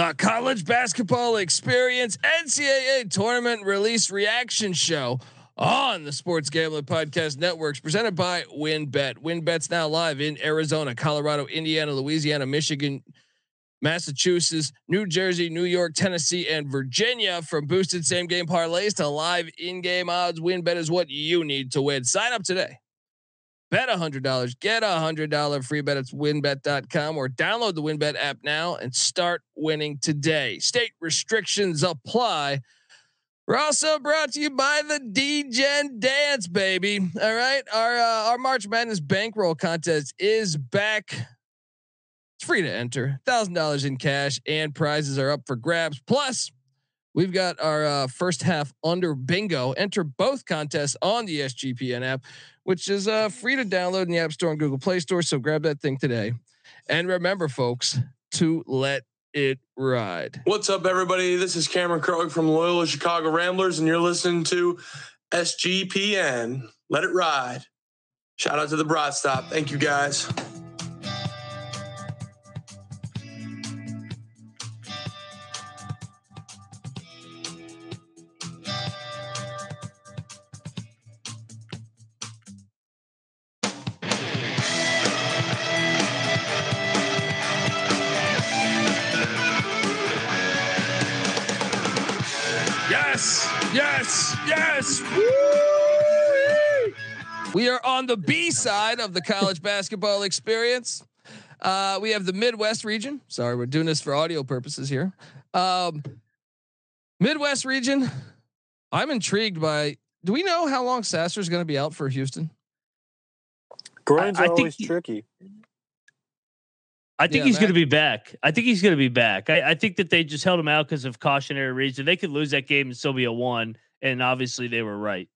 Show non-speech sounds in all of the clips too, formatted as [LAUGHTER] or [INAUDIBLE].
the college basketball experience NCAA tournament release reaction show on the Sports Gambling Podcast Networks presented by WynnBET. WynnBET's now live in Arizona, Colorado, Indiana, Louisiana, Michigan, Massachusetts, New Jersey, New York, Tennessee, and Virginia. From boosted same game parlays to live in game odds, WynnBET is what you need to win. Sign up today Bet $100, get a $100 free bet. It's wynnbet.com or download the WynnBET app now and start winning today. State restrictions apply. We're also brought to you by the DGen Dance, baby. All right. Our uh, our March Madness bankroll contest is back. It's free to enter. $1,000 in cash and prizes are up for grabs. Plus, We've got our uh, first half under bingo. Enter both contests on the SGPN app, which is uh, free to download in the App Store and Google Play Store. So grab that thing today. And remember, folks, to let it ride. What's up, everybody? This is Cameron Krutwig from Loyola Chicago Ramblers, and you're listening to SGPN. Let it ride. Shout out to the Broad Stop. Thank you, guys. The B side of the college basketball experience. Uh, we have the Midwest region. Sorry, we're doing this for audio purposes here. Um, Midwest region. I'm intrigued by. Do we know how long Sasser is going to be out for Houston? Groins are I always he, tricky. I think yeah, he's going to be back. I think he's going to be back. I, I, think that they just held him out because of cautionary reason. They could lose that game and still be a one, and obviously they were right.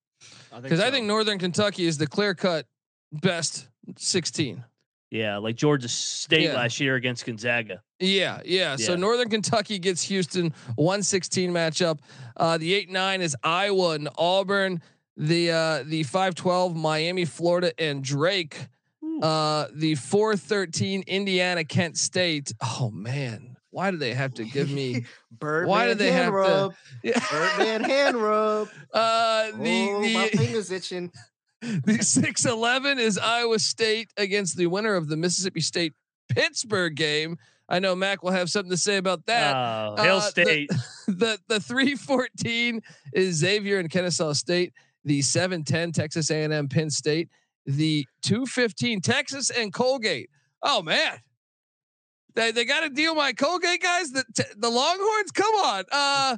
Because I, so. I, think Northern Kentucky is the clear cut best 16. Yeah, like Georgia State yeah. last year against Gonzaga. Yeah, yeah, yeah. So Northern Kentucky gets Houston 116 matchup. Uh, the 8 9 is Iowa and Auburn. The uh, the 512 Miami, Florida, and Drake. Uh, the 413 Indiana, Kent State. Oh man, why do they have to give me Birdman [LAUGHS] why do they have rub. to [LAUGHS] yeah. Birdman hand rub? [LAUGHS] Uh the, oh, the my fingers itching. The 611 is Iowa State against the winner of the Mississippi State Pittsburgh game. I know Mac will have something to say about that. Oh, Hail uh, State. The, the, the 314 is Xavier and Kennesaw State. The 710 Texas A&M Penn State. The 215 Texas and Colgate. Oh man, they, they got to deal my Colgate guys. The t- the Longhorns. Come on, uh,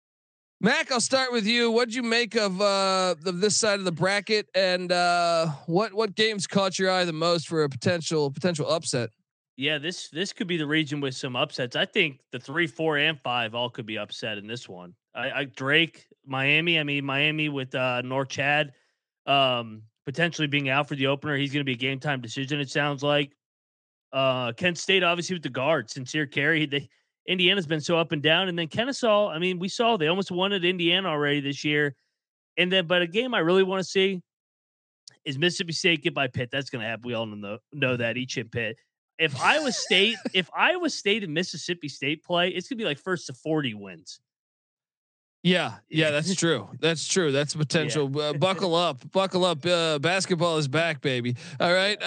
[LAUGHS] Mac. I'll start with you. What'd you make of uh of this side of the bracket, and uh, what what games caught your eye the most for a potential potential upset? Yeah, this this could be the region with some upsets. I think the three, four, and five all could be upset in this one. I, I Drake, Miami. I mean Miami with uh Norchad, um, potentially being out for the opener. He's going to be a game time decision. It sounds like. Uh, Kent State, obviously with the guard, Sincere Carry. They, Indiana's been so up and down, and then Kennesaw. I mean, we saw they almost won at Indiana already this year, and then but a game I really want to see is Mississippi State get by Pitt. That's going to happen. We all know know that each in Pitt. If Iowa State, [LAUGHS] if Iowa State and Mississippi State play, it's going to be like first to forty wins. Yeah, yeah, that's [LAUGHS] true. That's true. That's potential. Yeah. Uh, buckle [LAUGHS] up, buckle up. Uh, basketball is back, baby. All right.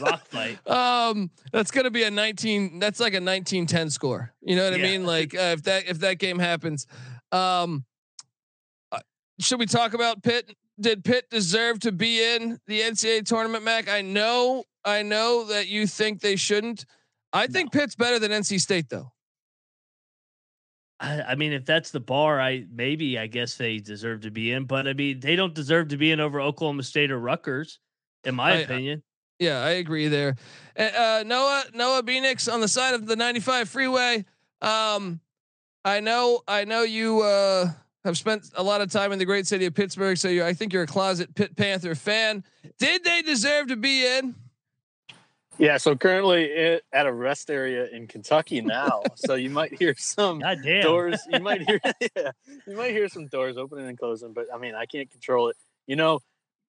Rock fight. [LAUGHS] Um, that's gonna be a nineteen. That's like a nineteen ten score. You know what yeah. I mean? Like uh, if that if that game happens, um, uh, should we talk about Pitt? Did Pitt deserve to be in the NCAA tournament, Mac? I know, I know that you think they shouldn't. I no. think Pitt's better than NC State, though. I, I mean, if that's the bar, I maybe I guess they deserve to be in, but I mean, they don't deserve to be in over Oklahoma State or Rutgers, in my I, opinion. Yeah, I agree there. Uh, Noah Noah Phoenix on the side of the 95 freeway. Um, I know I know you uh, have spent a lot of time in the great city of Pittsburgh, so you I think you're a closet Pitt Panther fan. Did they deserve to be in? Yeah, so currently at a rest area in Kentucky now, so you might hear some [LAUGHS] doors. You might hear, [LAUGHS] yeah, you might hear some doors opening and closing, but I mean, I can't control it. You know,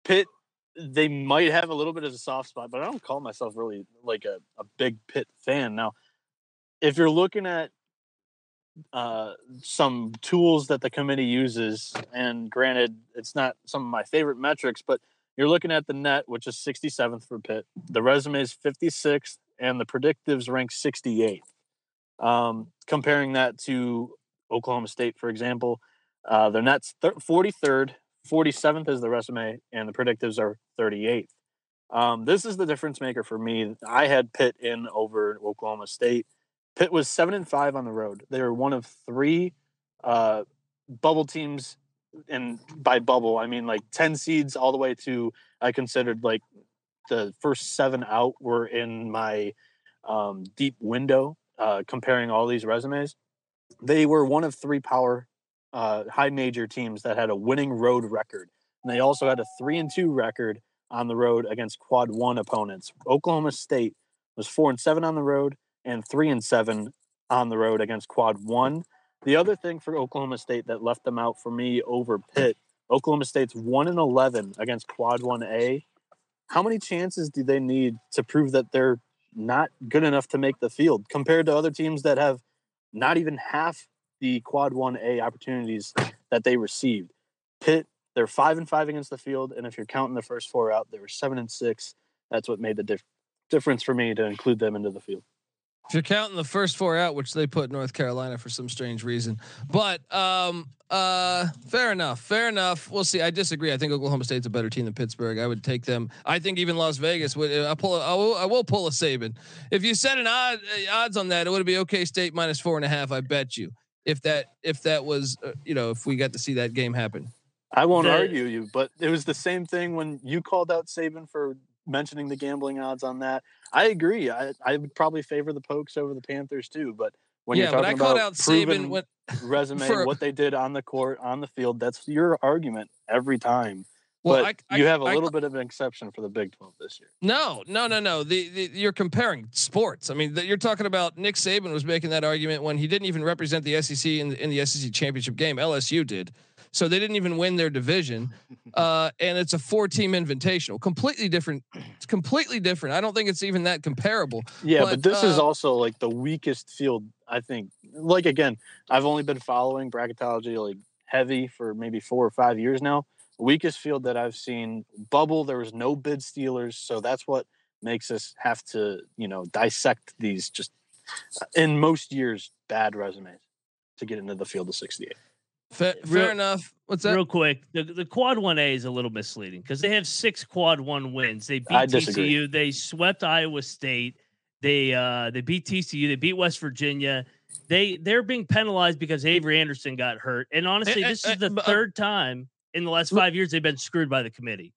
Pitt they might have a little bit of a soft spot, but I don't call myself really like a, a big Pitt fan. Now, if you're looking at uh, some tools that the committee uses, and granted, it's not some of my favorite metrics, but you're looking at the net, which is 67th for Pitt. The resume is 56th, and the predictives rank 68th. Um, comparing that to Oklahoma State, for example, uh, their net's 43rd, 47th is the resume, and the predictives are 38th. Um, this is the difference maker for me. I had Pitt in over Oklahoma State. Pitt was seven and five on the road. They were one of three uh, bubble teams, and by bubble I mean like ten seeds all the way to I considered like the first seven out were in my um, deep window. Uh, comparing all these resumes, they were one of three power uh, high major teams that had a winning road record, and they also had a three and two record on the road against quad one opponents. Oklahoma State was four and seven on the road and three and seven on the road against quad one. The other thing for Oklahoma State that left them out for me over Pitt, Oklahoma State's one and eleven against quad one A. How many chances do they need to prove that they're not good enough to make the field compared to other teams that have not even half the quad one A opportunities that they received? Pitt they're five and five against the field, and if you're counting the first four out, they were seven and six. That's what made the dif- difference for me to include them into the field. If you're counting the first four out, which they put North Carolina for some strange reason, but um, uh, fair enough, fair enough. We'll see. I disagree. I think Oklahoma State's a better team than Pittsburgh. I would take them. I think even Las Vegas would. I pull. I, will, I will pull a Saban. If you set an odd uh, odds on that, it would be OK State minus four and a half. I bet you. If that if that was uh, you know if we got to see that game happen. I won't the, argue you, but it was the same thing when you called out Saban for mentioning the gambling odds on that. I agree. I, I would probably favor the Pokes over the Panthers too, but when yeah, you're talking about out proven when, resume, [LAUGHS] for, what they did on the court, on the field, that's your argument every time. Well, but I, you have a little bit of an exception for the Big Twelve this year. No, no, no, no. The, the you're comparing sports. I mean, the, you're talking about Nick Saban was making that argument when he didn't even represent the SEC in, in the SEC championship game. LSU did. So they didn't even win their division. [LAUGHS] Uh, and it's a four team invitational, completely different. It's completely different. I don't think it's even that comparable. Yeah, but, but this uh, is also like the weakest field, I think. Like, again, I've only been following bracketology like heavy for maybe four or five years now. Weakest field that I've seen. Bubble, there was no bid stealers. So that's what makes us have to, you know, dissect these just in most years bad resumes to get into the field of 68. Fair, fair real, enough. What's that? Real quick, the, the quad one A is a little misleading because they have six quad one wins. They beat TCU. They swept Iowa State. They uh they beat TCU. They beat West Virginia. They they're being penalized because Avery Anderson got hurt. And honestly, this is the uh, third time in the last five years they've been screwed by the committee.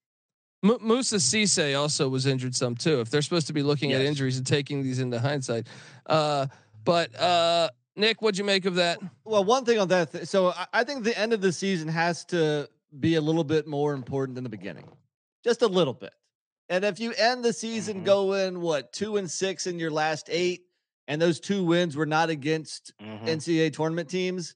M- Moussa Cisse also was injured some too. If they're supposed to be looking yes. at injuries and taking these into hindsight, uh, but uh, Nick, what'd you make of that? Well, one thing on that. Th- so I, I think the end of the season has to be a little bit more important than the beginning, just a little bit. And if you end the season mm-hmm. going what two and six in your last eight, and those two wins were not against mm-hmm. NCAA tournament teams,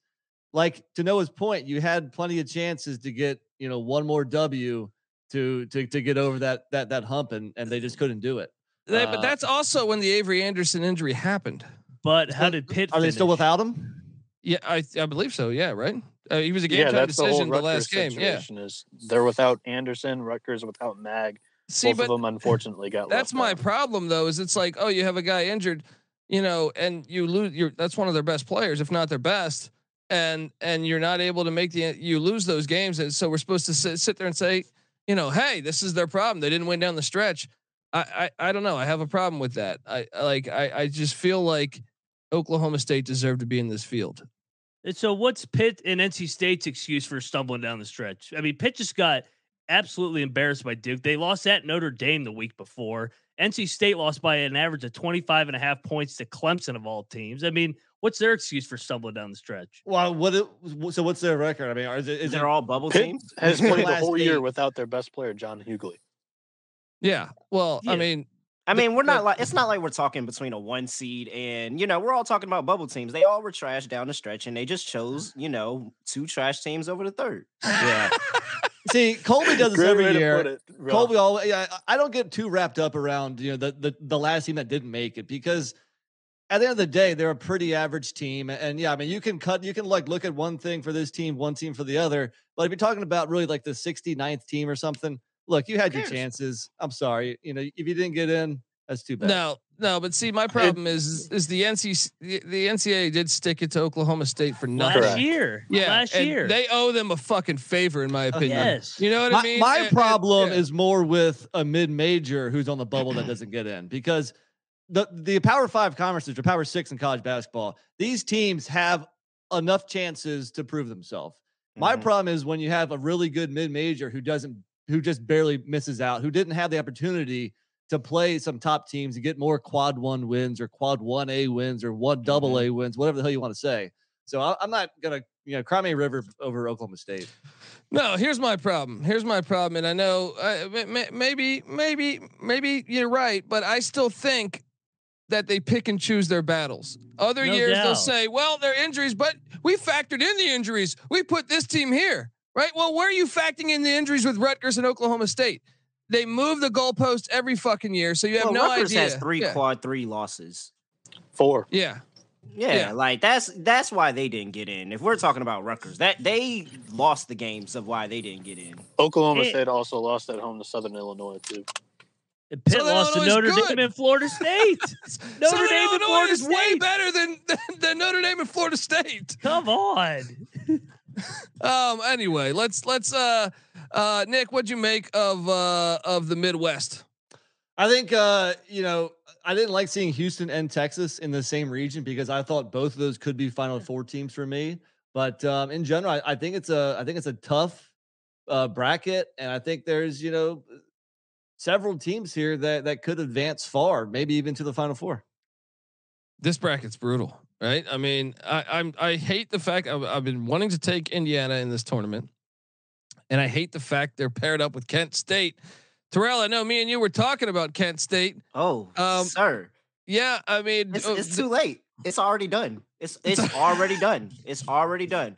like to Noah's point, you had plenty of chances to get you know one more W to to to get over that that that hump, and and they just couldn't do it. They, but uh, that's also when the Avery Anderson injury happened. But how did Pitt? Are finish? they still without him? Yeah, I I believe so. Yeah, right. Uh, he was a game yeah, time decision the, the last game. Yeah, is they're without Anderson, Rutgers without Mag. See, Both of them unfortunately got. That's my out. problem, though. Is it's like, oh, you have a guy injured, you know, and you lose. You're that's one of their best players, if not their best, and and you're not able to make the you lose those games, and so we're supposed to sit sit there and say, you know, hey, this is their problem. They didn't win down the stretch. I I, I don't know. I have a problem with that. I like I I just feel like Oklahoma State deserved to be in this field. And so, what's Pitt and NC State's excuse for stumbling down the stretch? I mean, Pitt just got absolutely embarrassed by Duke. They lost at Notre Dame the week before. NC State lost by an average of 25 and a half points to Clemson of all teams. I mean, what's their excuse for stumbling down the stretch? Well, what it, so what's their record? I mean, is it, is it all bubble Pitt teams? Has played the whole year without their best player, John Hugley. Yeah. Well, yeah. I mean, I mean, we're not like it's not like we're talking between a one seed and you know we're all talking about bubble teams. They all were trash down the stretch, and they just chose you know two trash teams over the third. Yeah. [LAUGHS] See, Colby does this Great every year. It, Colby always. I don't get too wrapped up around you know the, the the last team that didn't make it because at the end of the day, they're a pretty average team. And yeah, I mean, you can cut, you can like look at one thing for this team, one team for the other. But if you're talking about really like the 69th team or something, look, you had your chances. I'm sorry. You know, if you didn't get in, that's too bad. No, no, but see, my problem is is the NC the, the NCAA did stick it to Oklahoma State for nothing last year. Yeah, last year they owe them a fucking favor, in my Oh, opinion. yes. You know what my, I mean? my And- and- problem yeah. is more with a mid-major who's on the bubble that doesn't get in because the the Power Five conferences or Power Six in college basketball, these teams have enough chances to prove themselves. My Mhm. problem is when you have a really good mid-major who doesn't who just barely misses out, who didn't have the opportunity to play some top teams and get more quad one wins or quad one A wins or one double A wins, whatever the hell you want to say. So I, I'm not gonna, you know, cry me a river over Oklahoma State. No, here's my problem. Here's my problem, and I know uh, ma- ma- maybe, maybe, maybe you're right, but I still think that they pick and choose their battles. Other No years they'll say, "Well, they're injuries, but we factored in the injuries. We put this team here, right? Well, where are you factoring in the injuries with Rutgers and Oklahoma State? They move the goalpost every fucking year, so you have well, no Rutgers idea. has three yeah. quad three losses. Four. yeah, Yeah, Yeah. like that's that's why they didn't get in. If we're talking about Rutgers, that they lost the games of why they didn't get in. Oklahoma It- State also lost at home to Southern Illinois too. And Pitt Southern lost to Illinois is Notre. Dame and Florida [LAUGHS] State. Notre Southern Dame and Florida is way better than, [LAUGHS] than than Notre Dame and Florida State. Come on. [LAUGHS] Um. Anyway, let's let's uh uh Nick, what'd you make of uh of the Midwest? I think uh, you know, I didn't like seeing Houston and Texas in the same region because I thought both of those could be Final Four teams for me. But um, in general, I, I think it's a I think it's a tough uh, bracket, and I think there's you know several teams here that that could advance far, maybe even to the Final Four. This bracket's brutal, right? I mean, I, I'm I hate the fact I've, I've been wanting to take Indiana in this tournament, and I hate the fact they're paired up with Kent State. Terrell, I know me and you were talking about Kent State. Oh, Um, sir, Yeah, I mean, it's, uh, it's th- too late. It's already done. It's it's already done. [LAUGHS] It's already done.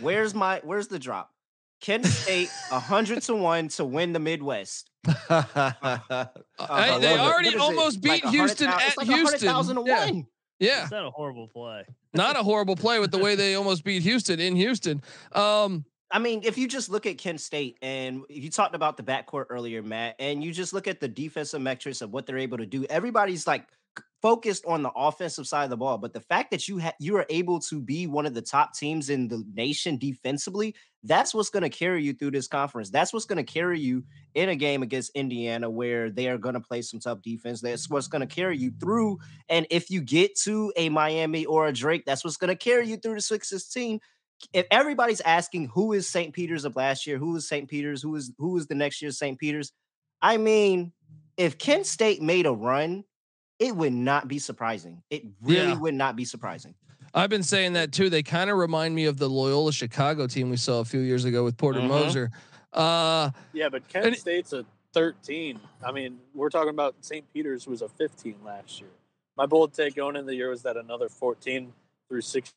Where's my where's the drop? Kent State hundred to one to win the Midwest. [LAUGHS] I- Uh, they what- what already it? almost beat a hundred Houston at like Houston. thousand yeah, yeah. It's not a horrible play. not a horrible play with the way they almost beat Houston in Houston. Um, I mean, if you just look at Kent State and you talked about the backcourt earlier, Matt, and you just look at the defensive metrics of what they're able to do, everybody's like c- focused on the offensive side of the ball. But the fact that you ha- you are able to be one of the top teams in the nation defensively, that's what's going to carry you through this conference. That's what's going to carry you in a game against Indiana where they are going to play some tough defense. That's what's going to carry you through. And if you get to a Miami or a Drake, that's what's going to carry you through the Sweet 16 if everybody's asking who is St. Peter's of last year, who is St. Peter's, who is who is the next year's St. Peter's, I mean, if Kent State made a run, it would not be surprising. It really Yeah. would not be surprising. I've been saying that too. They kind of remind me of the Loyola Chicago team we saw a few years ago with Porter Mhm. Moser. Uh, Yeah, but Kent And- State's a 13. I mean, we're talking about St. Peter's was a 15 last year. My bold take going into the year was that another 14 through 16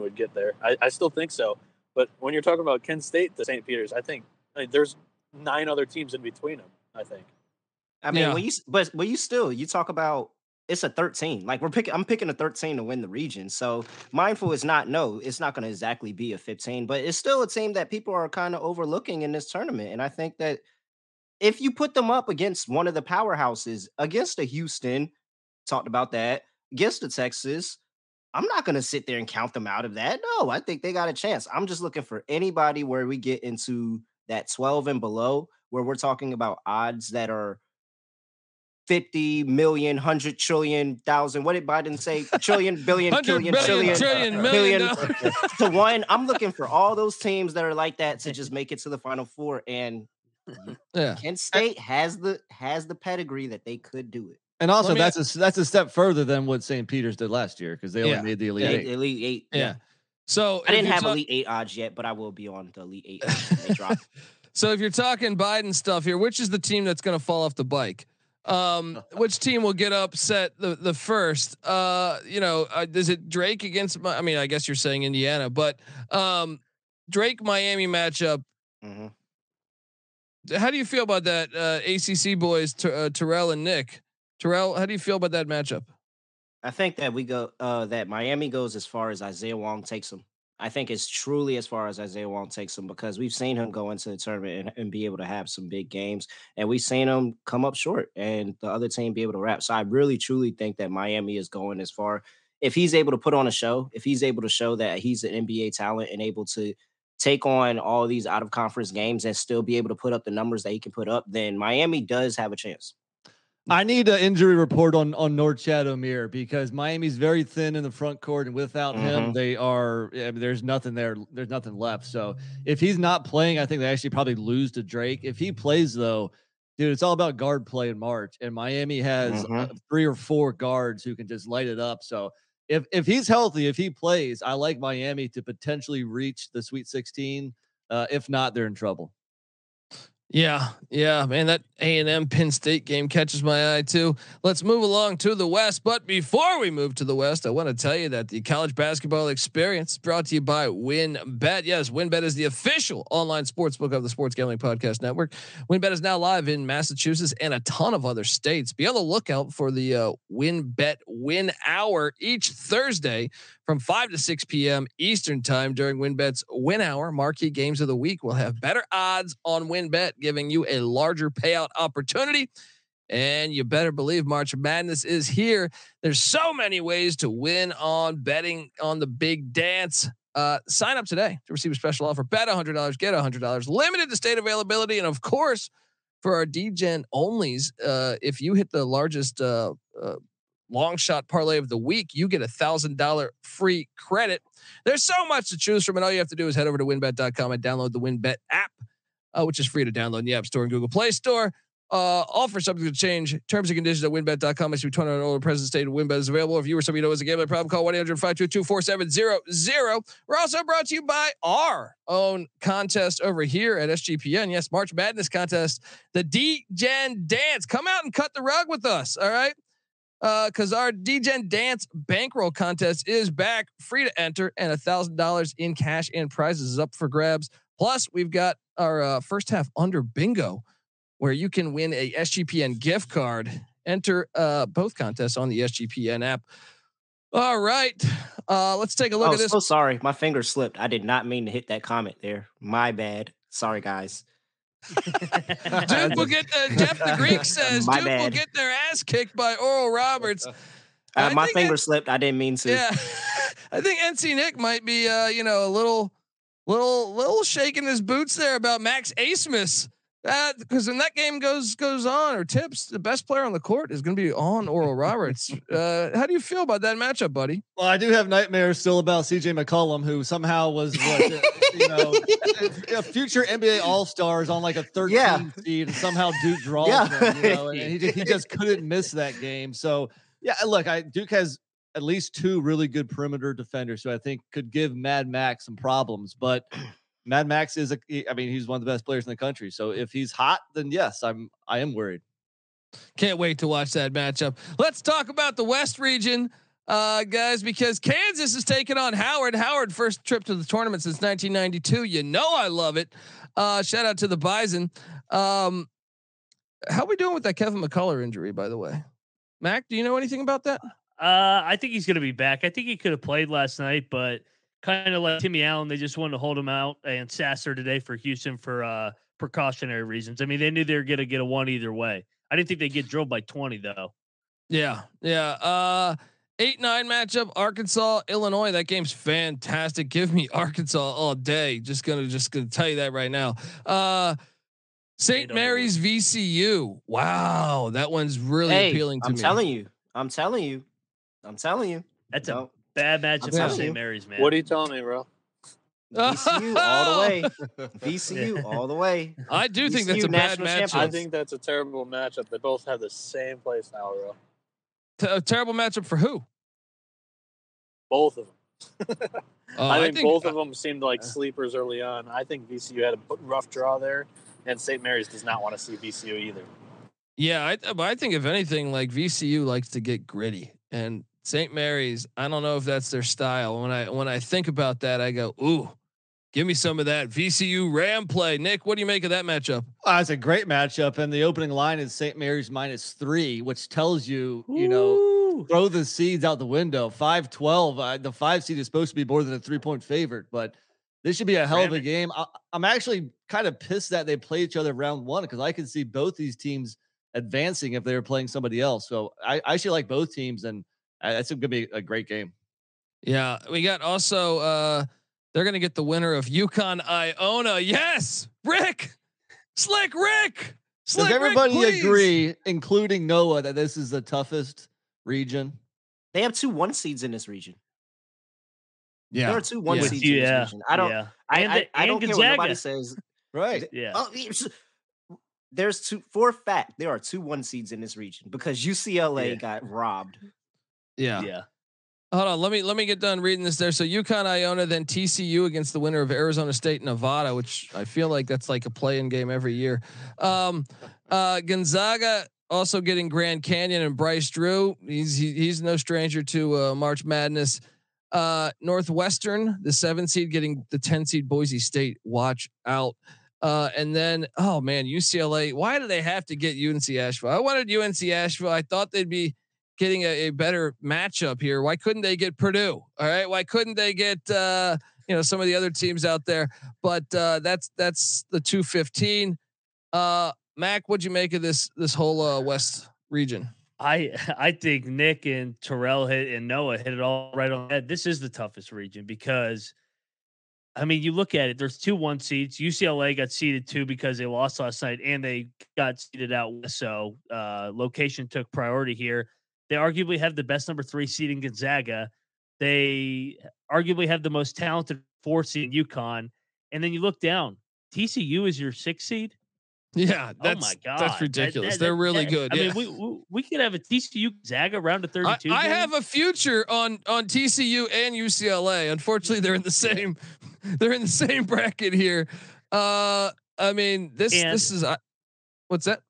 would get there. I, I still think so. But when you're talking about Kent State to St. Peter's, I think I mean, there's nine other teams in between them. I think. I mean, Yeah. when you but but you still you talk about it's a 13. Like we're picking I'm picking a 13 to win the region. So mindful is not no, it's not going to exactly be a 15, but it's still a team that people are kind of overlooking in this tournament. And I think that if you put them up against one of the powerhouses, against a Houston, talked about that, against the Texas, I'm not going to sit there and count them out of that. No, I think they got a chance. I'm just looking for anybody where we get into that 12 and below, where we're talking about odds that are 50 million, 100 trillion, thousand. What did Biden say? Trillion, billion, 100 trillion, billion, trillion, trillion, uh, million billion dollars. [LAUGHS] to one. I'm looking for [LAUGHS] all those teams that are like that to just make it to the final four. And [LAUGHS] yeah. Kent State has the has the pedigree that they could do it. And also, me- that's a s- that's a step further than what St. Peter's did last year because they only Yeah. made the elite Yeah. eight. Elite eight. Yeah. So I didn't have ta- elite eight odds yet, but I will be on the elite eight. when they drop. So if you're talking Biden stuff here, which is the team that's going to fall off the bike? Um, which team will get upset the the first? Uh, you know, uh, is it Drake against? Mi- I mean, I guess you're saying Indiana, but um, Drake Miami matchup. Mhm. How do you feel about that? Uh, ACC boys, Ter- uh, Terrell and Nick. Terrell, how do you feel about that matchup? I think that we go uh that Miami goes as far as Isaiah Wong takes them. I think it's truly as far as Isaiah Wong takes them because we've seen him go into the tournament and, and, be able to have some big games, and we've seen him come up short, and the other team be able to wrap. So I really truly think that Miami is going as far. If he's able to put on a show, if he's able to show that he's an NBA talent and able to take on all these out of conference games and still be able to put up the numbers that he can put up, then Miami does have a chance. I need an injury report on on Norchad Omier because Miami's very thin in the front court, and without mm-hmm. him, they are. I mean, there's nothing there. There's nothing left. So if he's not playing, I think they actually probably lose to Drake. If he plays, though, dude, it's all about guard play in March, and Miami has mm-hmm. uh, three or four guards who can just light it up. So if if he's healthy, if he plays, I like Miami to potentially reach the Sweet 16. Uh, if not, they're in trouble. Yeah, yeah, man, that A and M Penn State game catches my eye too. Let's move along to the West, but before we move to the West, I want to tell you that the college basketball experience brought to you by WynnBET. Yes, WynnBET is the official online sportsbook of the Sports Gambling Podcast Network. WynnBET is now live in Massachusetts and a ton of other states. Be on the lookout for the uh, WynnBET Win Hour each Thursday from 5 to 6 p.m. Eastern Time during WynnBET's Win Hour. Marquee games of the week will have better odds on WynnBET, giving you a larger payout opportunity. And you better believe March Madness is here. There's so many ways to win on betting on the big dance. Uh, sign up today to receive a special offer. Bet $100, get $100. Limited to state availability. And of course, for our DGen onlys, uh, if you hit the largest uh, uh long shot parlay of the week, you get a thousand dollar free credit. There's so much to choose from, and all you have to do is head over to wynnbet.com and download the winbet app, uh, which is free to download in the App Store and Google Play Store. Uh, offer subject to change. Terms and conditions at WynnBET.com. Must be 21 or older. Present state of WynnBET is available. If you or somebody you know has a gambling problem, call 1 800 522 4700. We're also brought to you by our own contest over here at SGPN. Yes, March Madness contest, the D Gen Dance. Come out and cut the rug with us. All right because uh, our DGen Dance bankroll contest is back, free to enter, and a thousand dollars in cash and prizes is up for grabs. Plus, we've got our uh, first half under bingo, where you can win a SGPN gift card. Enter uh, both contests on the SGPN app. All right, uh, let's take a look oh, at this. So sorry, my finger slipped. I did not mean to hit that comment there. My bad. Sorry, guys. Duke will get the Jeff the Greek says My Duke bad. will get their ass kicked by Oral Roberts. Uh, my finger it, slipped. I didn't mean to. Yeah, [LAUGHS] I think NC Nick might be, uh, you know, a little, little, little shaking his boots there about Max Abmas because when that game goes goes on or tips, the best player on the court is going to be on Oral Roberts. [LAUGHS] Uh, how do you feel about that matchup, buddy? Well, I do have nightmares still about CJ McCollum, who somehow was what, uh, [LAUGHS] you know a future NBA All Stars on like a 13 yeah. seed, and somehow Duke [LAUGHS] draws yeah. him. You know, and he just, he just couldn't miss that game. So yeah, look, I Duke has at least two really good perimeter defenders who I think could give Mad Max some problems, but. [CLEARS THROAT] Mad Max is a I mean he's one of the best players in the country. So if he's hot, then yes, I'm I am worried. Can't wait to watch that matchup. Let's talk about the West region, uh, guys, because Kansas is taking on Howard. Howard first trip to the tournament since 1992. You know I love it. Uh, shout out to the Bison. Um, how we doing with that Kevin McCullar injury, by the way? Mac, do you know anything about that? Uh, I think he's going to be back. I think he could have played last night, but kind of like Timmy Allen, they just wanted to hold him out and Sasser today for Houston for uh, precautionary reasons. I mean, they knew they were going to get a one either way. I didn't think they'd get drilled by 20 though. Yeah. Yeah. Uh, eight, nine matchup, Arkansas, Illinois. That game's fantastic. Give me Arkansas all day. Just gonna, just gonna tell you that right now. Uh, St. Mary's VCU. Wow, that one's really hey, appealing to I'm me. I'm telling you. I'm telling you. I'm telling you. That's a Bad matchup for St. Mary's, man. What are you telling me, bro? VCU all the way. [LAUGHS] VCU all the way. I do VCU think that's a bad matchup. I think that's a terrible matchup. They both have the same place now, bro. T- a terrible matchup for who? Both of them. uh, [LAUGHS] I, think I, think both of them seemed like sleepers early on. I think VCU had a rough draw there, and St. Mary's does not want to see VCU either. Yeah, I, I think if anything, like VCU likes to get gritty, and St. Mary's, I don't know if that's their style. When I when I think about that, I go, ooh, give me some of that VCU Ram play. Nick, what do you make of that matchup? Uh, it's a great matchup, and the opening line is St. Mary's minus three, which tells you, you know, throw the seeds out the window. 5 12. Uh, the five seed is supposed to be more than a three point favorite, but this should be a hell of a game. I, am actually kind of pissed that they play each other round one because I can see both these teams advancing if they were playing somebody else. So I, I actually like both teams, and that's going to be a great game. Yeah, we got also uh they're going to get the winner of UConn Iona. Yes, Rick, Slick Rick. Slick Does everybody Rick, agree, including Noah, that this is the toughest region? They have two one seeds in this region. Yeah, there are two one yeah. seeds in this region. I don't. Yeah. I, I, I, don't Gonzaga. care what nobody says. Right. Yeah. Oh, there's two for a fact there are two one seeds in this region because UCLA yeah. got robbed. Yeah. Yeah. Hold on, let me let me get done reading this there. So UConn Iona, then TCU against the winner of Arizona State Nevada, which I feel like that's like a play-in game every year. Um, [LAUGHS] uh, Gonzaga also getting Grand Canyon and Bryce Drew. He's he, he's no stranger to uh, March Madness. Uh, Northwestern, the seven seed, getting the ten seed Boise State. Watch out. Uh, and then, oh man, UCLA. Why do they have to get UNC Asheville? I wanted UNC Asheville. I thought they'd be getting a, a, better matchup here. Why couldn't they get Purdue? All right, why couldn't they get uh, you know some of the other teams out there? But uh, that's that's the two fifteen. Uh, Mac, what'd you make of this this whole uh, West region? I I think Nick and Terrell hit and Noah hit it all right on head. This is the toughest region because. I mean, you look at it. There's two one seats. UCLA got seeded two because they lost last night, and they got seeded out. So uh, location took priority here. They arguably have the best number three seed in Gonzaga. They arguably have the most talented four seed in UConn. And then you look down, TCU is your six seed. Yeah, that's, oh my god, that's ridiculous. That, that, They're really that, good. I yeah. mean, we, we, we could have a TCU Gonzaga round of thirty-two. I, I have a future on on TCU and UCLA. Unfortunately, they're in the same [LAUGHS] they're in the same bracket here. Uh, I mean, this and, this is uh, what's that?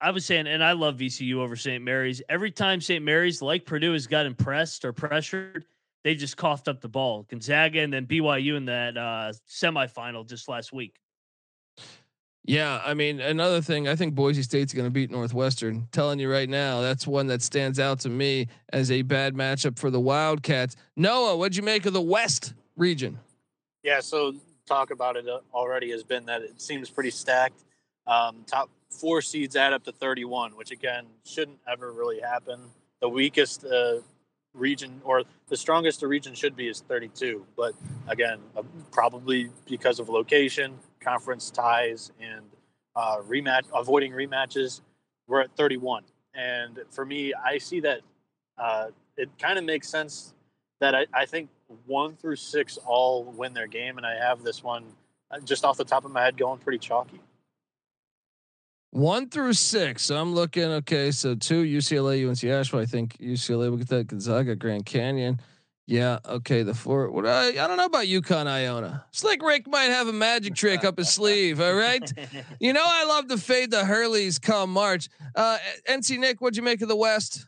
I was saying, and I love VCU over St. Mary's. Every time St. Mary's, like Purdue, has got impressed or pressured, they just coughed up the ball. Gonzaga and then BYU in that uh, semifinal just last week. Yeah, I mean, another thing, I think Boise State's going to beat Northwestern. telling you right now, that's one that stands out to me as a bad matchup for the Wildcats. Noah, what'd you make of the West region? Yeah, so talk about it uh, already has been that it seems pretty stacked. Um, top four seeds add up to 31, which again shouldn't ever really happen. The weakest uh, region or the strongest the region should be is 32, but again, uh, probably because of location, conference ties, and uh, rematch avoiding rematches, we're at 31. And for me, I see that uh, it kind of makes sense that I, I think one through six all win their game, and I have this one uh, just off the top of my head going pretty chalky. One through six. So I'm looking. Okay, so two UCLA, UNC Asheville. I think UCLA will get that Gonzaga, Grand Canyon. Yeah. Okay. The four. What I, I don't know about UConn Iona. Slick Rick might have a magic trick up his sleeve. All right. [LAUGHS] You know I love to fade the Hurleys come March. Uh, NC Nick, what'd you make of the West?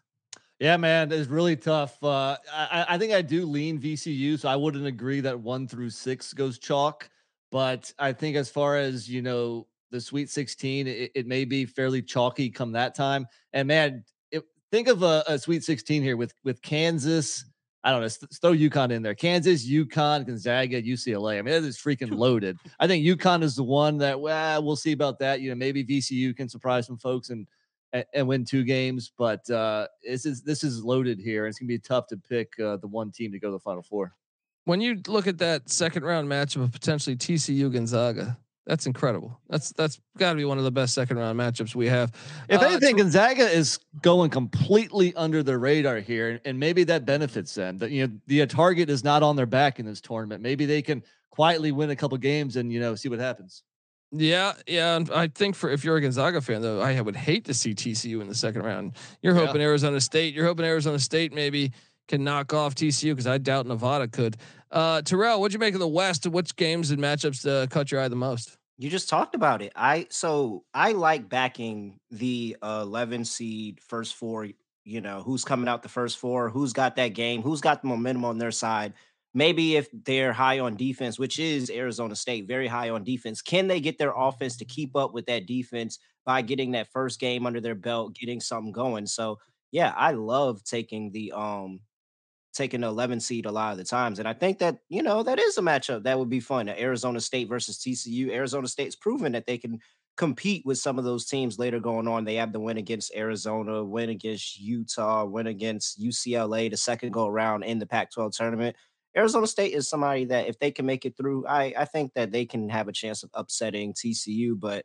Yeah, man, it's really tough. Uh, I, I think I do lean VCU, so I wouldn't agree that one through six goes chalk. But I think as far as you know, the Sweet 16. It, it, may be fairly chalky come that time. And man, it, think of a, a, Sweet 16 here with with Kansas. I don't know. Throw UConn in there. Kansas, UConn, Gonzaga, UCLA. I mean, it is freaking loaded. I think UConn is the one that well, we'll see about that. You know, maybe VCU can surprise some folks and and, and win two games, but uh, this is this is loaded here. And it's gonna be tough to pick uh, the one team to go to the Final Four. When you look at that second round matchup of potentially TCU Gonzaga, that's incredible. That's that's got to be one of the best second round matchups we have. If uh, anything, Gonzaga is going completely under the radar here, and maybe that benefits them. That you know the target is not on their back in this tournament. Maybe they can quietly win a couple games and you know see what happens. Yeah, yeah. I think for if you're a Gonzaga fan, though, I would hate to see TCU in the second round. You're yeah. hoping Arizona State. You're hoping Arizona State maybe can knock off TCU because I doubt Nevada could. Uh, Terrell, what'd you make of the West? Which games and matchups uh, caught your eye the most? You just talked about it. I so I like backing the uh, 11 seed first four. You know who's coming out the first four, who's got that game, who's got the momentum on their side. Maybe if they're high on defense, which is Arizona State, very high on defense, can they get their offense to keep up with that defense by getting that first game under their belt, getting something going? So yeah, I love taking the um taking the 11 seed a lot of the times. And I think that, you know, that is a matchup that would be fun. Arizona State versus TCU. Arizona State's proven that they can compete with some of those teams later going on. They have the win against Arizona, win against Utah, win against UCLA, the second go around in the Pac 12 tournament. Arizona State is somebody that if they can make it through, I, I think that they can have a chance of upsetting TCU, but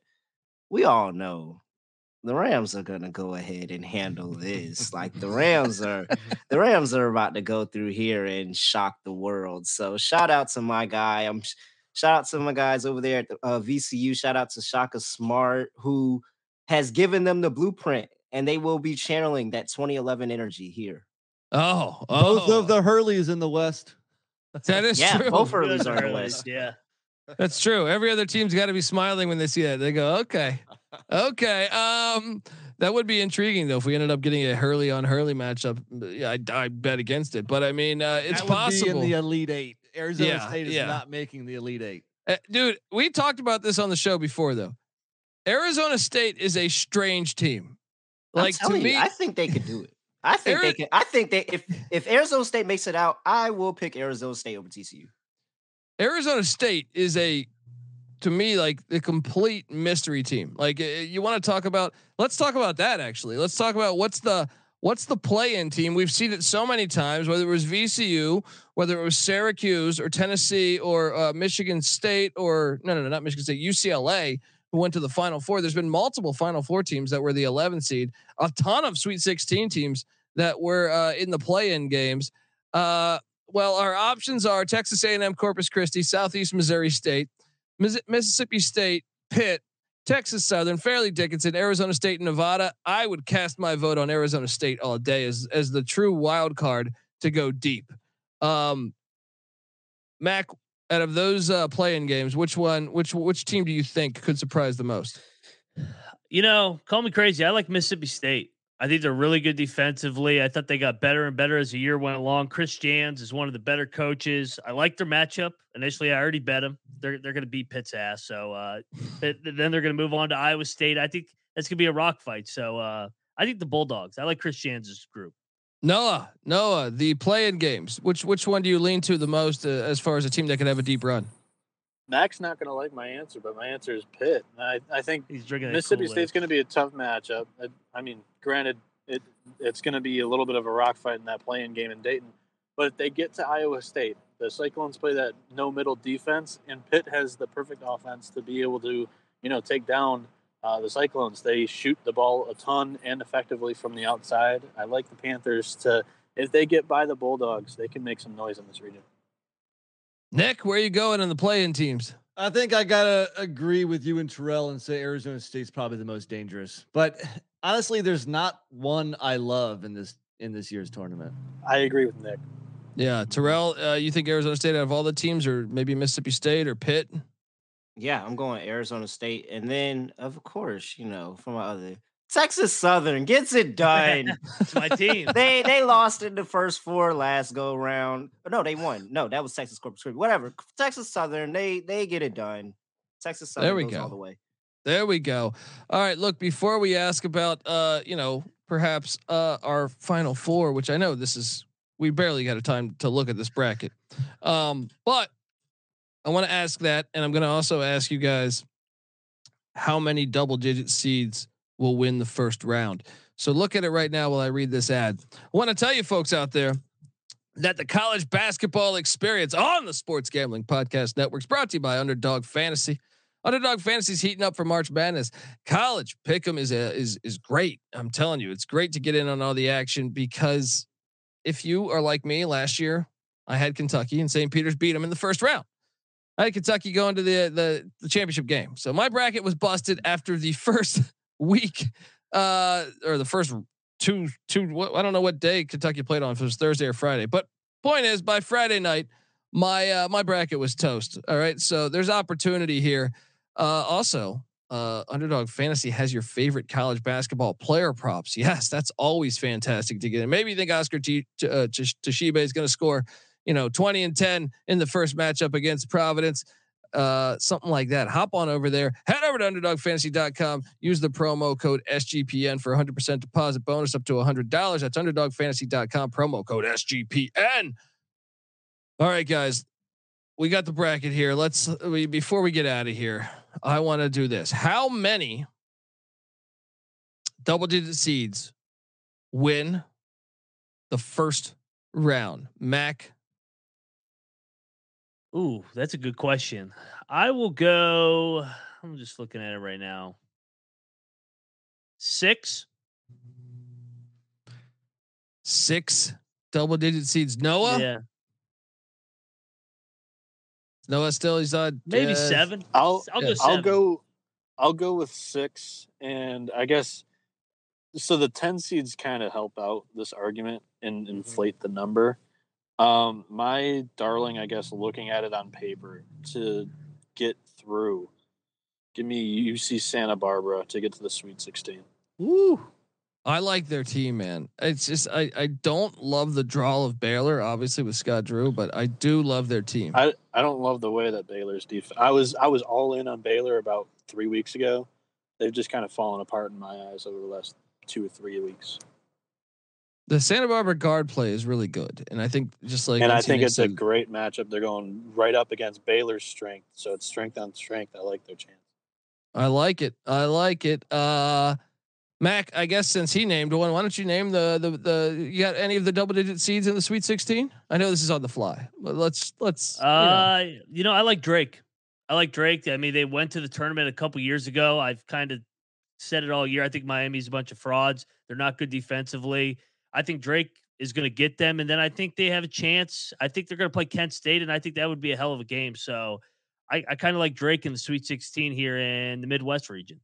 we all know the Rams are gonna go ahead and handle this. Like the Rams are, the Rams are about to go through here and shock the world. So shout out to my guy. I'm shout out to my guys over there at the, uh, VCU. Shout out to Shaka Smart who has given them the blueprint, and they will be channeling that 2011 energy here. Oh, oh. both of the Hurleys in the West. That is yeah, true. both Hurleys are in the West. Yeah. That's true. Every other team's got to be smiling when they see that. They go, okay, okay. Um, that would be intriguing though if we ended up getting a Hurley on Hurley matchup. Yeah, I, I bet against it, but I mean, uh, it's That would be possible. in the Elite Eight. Arizona Yeah, State is yeah. not making the Elite Eight. Uh, dude, we talked about this on the show before though. Arizona State is a strange team. Like to me, you, I think they could do it. I think Ari- they can. I think that if if Arizona State makes it out, I will pick Arizona State over TCU. Arizona State is a to me like the complete mystery team. Like uh, you want to talk about let's talk about that actually. Let's talk about what's the what's the play-in team. We've seen it so many times whether it was VCU, whether it was Syracuse or Tennessee or uh, Michigan State or no no no not Michigan State, UCLA who went to the final four. There's been multiple final four teams that were the 11 seed, a ton of sweet 16 teams that were uh, in the play-in games. Uh, well, our options are Texas A&M, Corpus Christi, Southeast Missouri State, Mississippi State, Pitt, Texas Southern, Fairleigh Dickinson, Arizona State, and Nevada. I would cast my vote on Arizona State all day as as the true wild card to go deep. Um, Mac, out of those uh, playing games, which one, which which team do you think could surprise the most? You know, call me crazy. I like Mississippi State. I think they're really good defensively. I thought they got better and better as the year went along. Chris Jans is one of the better coaches. I like their matchup. Initially, I already bet them. They're they're going to beat Pitt's ass. So uh, then they're going to move on to Iowa State. I think that's going to be a rock fight. So uh, I think the Bulldogs. I like Chris Jans' group. Noah, Noah, the play-in games. Which which one do you lean to the most uh, as far as a team that could have a deep run? Mac's not going to like my answer, but my answer is Pitt. I, I think He's drinking Mississippi. State's going to be a tough matchup. I, I mean, granted, it it's going to be a little bit of a rock fight in that playing game in Dayton. But if they get to Iowa State, the Cyclones play that no middle defense, and Pitt has the perfect offense to be able to, you know, take down uh, the Cyclones. They shoot the ball a ton and effectively from the outside. I like the Panthers to, if they get by the Bulldogs, they can make some noise in this region. Nick, where are you going in the play-in teams? I think I gotta agree with you and Terrell and say Arizona State's probably the most dangerous. But honestly, there's not one I love in this in this year's tournament. I agree with Nick. Yeah, Terrell, uh, you think Arizona State out of all the teams, or maybe Mississippi State or Pitt? Yeah, I'm going Arizona State, and then of course, you know, from my other Texas Southern gets it done. [LAUGHS] It's my team. they they lost in the first four last go round. No, they won. No, that was Texas Corpus Christi. Whatever. Texas Southern, they they get it done. Texas Southern There we goes go. all the way. There we go. All right, look, before we ask about uh, you know, perhaps uh our final four, which I know this is we barely got a time to look at this bracket. Um, but I want to ask that, and I'm gonna also ask you guys how many double digit seeds will win the first round. So look at it right now while I read this ad. I want to tell you folks out there that the college basketball experience on the Sports Gambling Podcast Network is brought to you by Underdog Fantasy. Underdog Fantasy's heating up for March Madness. College Pick'em is a, is is great. I'm telling you, it's great to get in on all the action because if you are like me last year, I had Kentucky and St. Peter's beat them in the first round. I had Kentucky going to the, the the championship game. So my bracket was busted after the [LAUGHS] first week uh or the first two two I don't know what day Kentucky played on if it was Thursday or Friday. But point is by Friday night my uh my bracket was toast. All right? So there's opportunity here. Uh also uh, Underdog Fantasy has your favorite college basketball player props. Yes, that's always fantastic to get in. Maybe you think Oscar T- T- uh, T- Toshiba is going to score, you know, 20 and 10 in the first matchup against Providence. Uh, something like that. Hop on over there. Head over to underdogfantasy.com. Use the promo code SGPN for 100% deposit bonus up to $100. That's underdogfantasy.com, promo code SGPN. All right, guys, we got the bracket here. Let's we, before we get out of here, I want to do this. How many double digit seeds win the first round? Mac. Ooh, that's a good question. I will go. I'm just looking at it right now. Six. Six double digit seeds. Noah. Yeah. Noah still he's on maybe uh, seven. I'll I'll go. Seven. I'll go. I'll go with six, and I guess so. The ten seeds kind of help out this argument and mm-hmm. inflate the number. Um, my darling, I guess, looking at it on paper to get through, give me UC Santa Barbara to get to the Sweet Sixteen. Woo! I like their team, man. It's just I I don't love the draw of Baylor, obviously with Scott Drew, but I do love their team. I, I don't love the way that Baylor's defense. I was I was all in on Baylor about three weeks ago. They've just kind of fallen apart in my eyes over the last two or three weeks. The Santa Barbara guard play is really good, and I think just like and I think it's said, a great matchup. They're going right up against Baylor's strength, so it's strength on strength. I like their chance. I like it. I like it. Uh Mac, I guess since he named one, why don't you name the the the you got any of the double digit seeds in the Sweet 16? I know this is on the fly, but let's let's. Uh, you know, you know I like Drake. I like Drake. I mean, they went to the tournament a couple years ago. I've kind of said it all year. I think Miami's a bunch of frauds. They're not good defensively. I think Drake is going to get them, and then I think they have a chance. I think they're going to play Kent State, and I think that would be a hell of a game. So, I, I kind of like Drake in the Sweet 16 here in the Midwest region.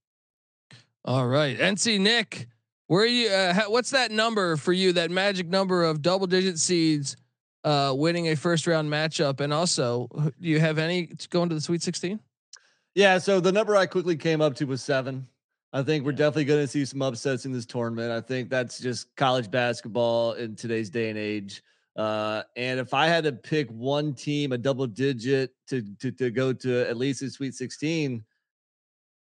All right, NC Nick, where you? Uh, what's that number for you? That magic number of double digit seeds uh, winning a first round matchup, and also, do you have any going to the Sweet Sixteen? Yeah, so the number I quickly came up to was seven. I think we're definitely going to see some upsets in this tournament. I think that's just college basketball in today's day and age. Uh, and if I had to pick one team, a double digit to to to go to at least the Sweet 16,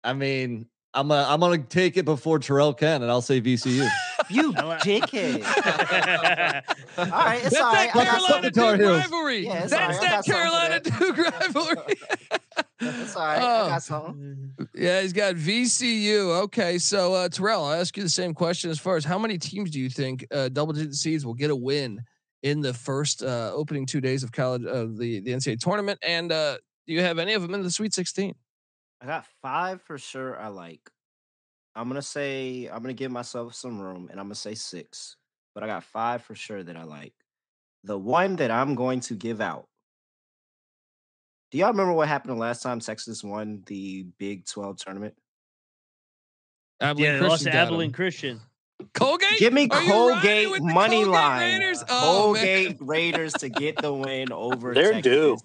I mean, I'm gonna I'm gonna take it before Terrell can, and I'll say VCU. [LAUGHS] you dickhead. [LAUGHS] all right, it's That's all right. that Carolina Duke rivalry. Yeah, That's that Carolina Duke rivalry. [LAUGHS] That's all right. Oh. I got something. Yeah, he's got VCU. Okay, so uh, Terrell, I'll ask you the same question as far as how many teams do you think uh, double digit seeds will get a win in the first uh, opening two days of college of the the NCAA tournament, and uh, do you have any of them in the Sweet 16? I got five for sure. I like. I'm gonna say I'm gonna give myself some room, and I'm gonna say six. But I got five for sure that I like. The one that I'm going to give out. Do y'all remember what happened the last time Texas won the Big 12 tournament? Abilene yeah, Christian lost to Abilene Christian. Colgate? Give me Colgate money Colgate line. Raiders? Oh, Colgate man. Raiders to get the win over They're Texas. due.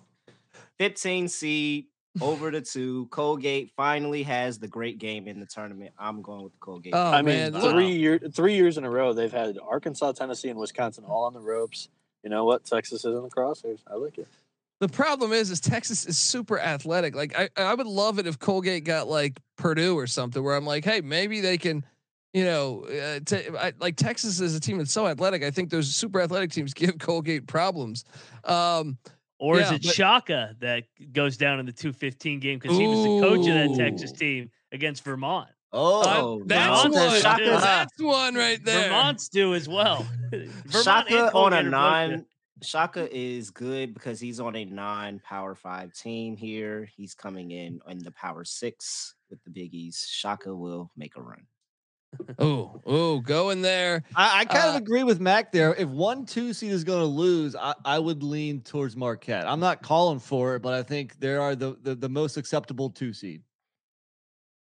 15 seed over the two. Colgate finally has the great game in the tournament. I'm going with the Colgate. Oh, I mean, man. three year, three years in a row, they've had Arkansas, Tennessee, and Wisconsin all on the ropes. You know what? Texas is in the crosshairs. I like it. The problem is, is Texas is super athletic. Like I, I would love it if Colgate got like Purdue or something, where I'm like, hey, maybe they can, you know, uh, t- I, like Texas is a team that's so athletic. I think those super athletic teams [LAUGHS] give Colgate problems. Um, or yeah, is it but, Shaka that goes down in the 215 game because he was the coach of that Texas team against Vermont? Oh, uh, that's one. That's one right there. Vermont's due as well. [LAUGHS] Shaka on a nine. Shaka is good because he's on a non-power five team here. He's coming in in the power six with the biggies. Shaka will make a run oh, oh, go in there. I, I kind uh, of agree with Mac there. If one two seed is going to lose, I, I, would lean towards Marquette. I'm not calling for it, but I think there are the, the, the most acceptable two seed.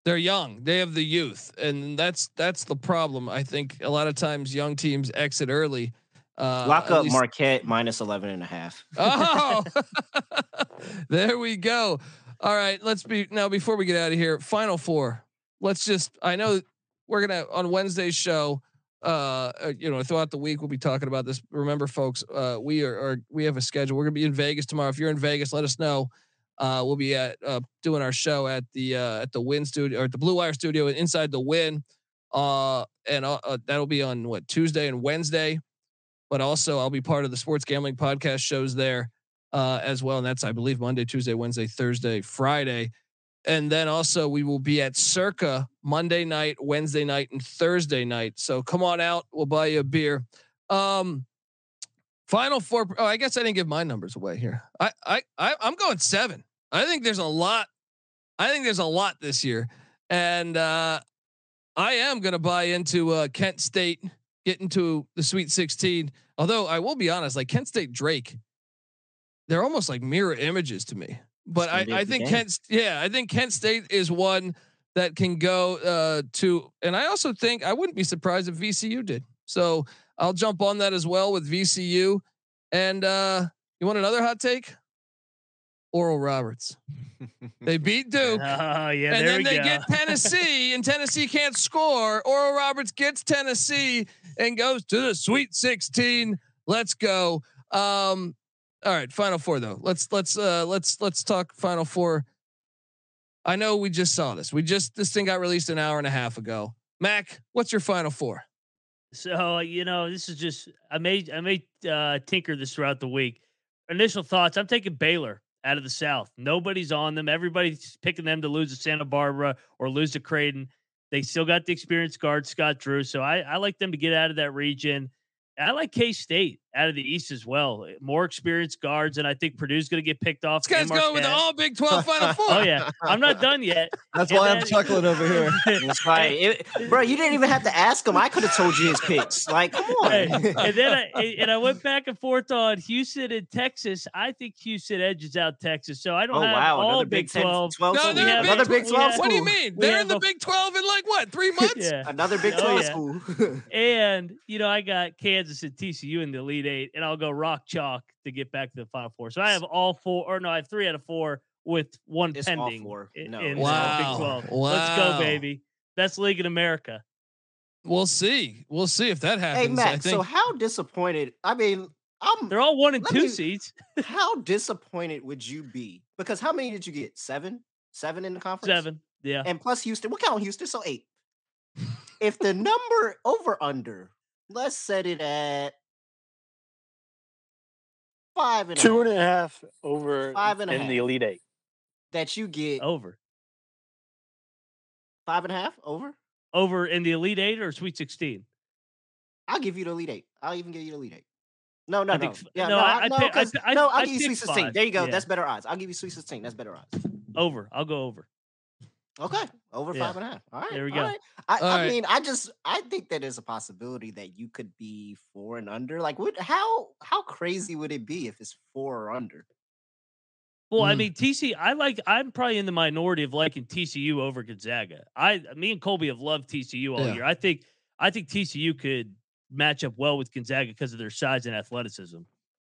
They're young. They have the youth, and that's that's the problem. I think a lot of times young teams exit early. Uh, Lock up least... Marquette minus 11 and a half. [LAUGHS] oh, [LAUGHS] [LAUGHS] there we go. All right, let's be now before we get out of here. Final four. Let's just. I know we're gonna on Wednesday's show. Uh, uh, you know, throughout the week we'll be talking about this. Remember, folks, uh, we are, are we have a schedule. We're gonna be in Vegas tomorrow. If you're in Vegas, let us know. Uh, we'll be at uh, doing our show at the uh, at the Wynn Studio or at the Blue Wire Studio inside the Wynn, uh, and uh, uh, that'll be on what Tuesday and Wednesday. But also, I'll be part of the Sports Gambling Podcast shows there uh, as well, and that's I believe Monday, Tuesday, Wednesday, Thursday, Friday, and then also we will be at Circa Monday night, Wednesday night, and Thursday night. So come on out, we'll buy you a beer. Um, Final four. Oh, I guess I didn't give my numbers away here. I, I, I'm going seven. I think there's a lot. I think there's a lot this year, and uh, I am going to buy into uh, Kent State getting to the Sweet 16. Although I will be honest, like Kent State Drake, they're almost like mirror images to me. But I, I think game. Kent, yeah, I think Kent State is one that can go uh, to, and I also think I wouldn't be surprised if VCU did. So I'll jump on that as well with VCU. And uh, you want another hot take? Oral Roberts. they [LAUGHS] beat Duke. Oh, yeah. And then they go. get Tennessee, and Tennessee can't score. Oral Roberts gets Tennessee and goes to the Sweet 16. Let's go. Um, all right, Final Four though. Let's let's uh let's let's talk Final Four. I know we just saw this. We just this thing got released an hour and a half ago. Mac, what's your Final Four? So you know, this is just I may I may uh, tinker this throughout the week. Initial thoughts: I'm taking Baylor out of the South. Nobody's on them. Everybody's picking them to lose to Santa Barbara or lose to Creighton. They still got the experienced guard Scott Drew, so I, I like them to get out of that region. I like K State out of the East as well. Eh, more experienced guards, and I think Purdue's going to get picked off. This guy's going with the all Big 12 Final [LAUGHS] Four. oh, yeah. I'm not done yet. [LAUGHS] That's why I'm chuckling over here. [LAUGHS] That's right. It, bro, you didn't even have to ask him. I could have told you his picks. Like, come on. and then I, and I went back and forth on Houston and Texas. I think Houston edges out Texas. So I don't oh, have wow. all another Big 12. 12. no, they're another Big 12 What do you mean? They're in the a, Big 12 in like what, three months? Yeah. Another Big 12 oh, yeah. school. and, you know, I got Kansas and TCU in the Elite Eight, and I'll go rock chalk to get back to the Final Four. So I have all four, or no, I have three out of four with one it's pending. four. No, in, wow. Big 12. Wow. Let's go, baby. Best league in America. We'll see. We'll see if that happens. Hey, Matt. So how disappointed? I mean, I'm. They're all one and two me, seeds. [LAUGHS] how disappointed would you be? Because how many did you get? Seven, seven in the conference. Seven. Yeah. And plus Houston. We'll count Houston. So eight. if the number over under, let's set it at five and two a and a half over five and a in half. the Elite Eight. That you get over five and a half over over in the Elite Eight or Sweet Sixteen. I'll give you the Elite Eight. I'll even give you the Elite Eight. No, no, I no. Think, yeah, no, no, I, I, no, pick, I, no. I'll give you Sweet Sixteen. Five. There you go. Yeah. That's better odds. I'll give you Sweet Sixteen. That's better odds. Over. I'll go over. Okay, over Yeah. five and a half. All right, There we go. right. I, I right. mean, I just I think that there's a possibility that you could be four and under. Like, what? How how crazy would it be if it's four or under? Well, I Mm. mean, TC, I like. I'm probably in the minority of liking TCU over Gonzaga. I, me and Colby have loved TCU all Yeah. year. I think, I think TCU could match up well with Gonzaga because of their size and athleticism.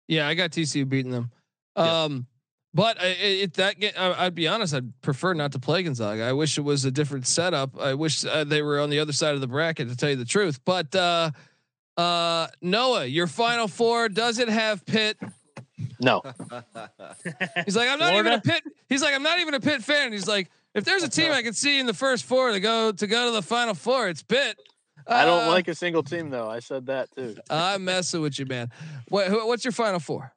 Yeah, I got TCU beating them. Um, but I, it, that get, I, I'd be honest, I'd prefer not to play Gonzaga. I wish it was a different setup. I wish uh, they were on the other side of the bracket, to tell you the truth. But uh, uh, Noah, your final four does it have Pitt? No, [LAUGHS] He's like, I'm not even a Florida? Pitt. He's like, I'm not even a Pitt fan. He's like, if there's a team I can see in the first four to go to go to the final four, it's Pitt. I don't Uh, like a single team though. I said that too. I'm messing with you, man. What, what's your final four?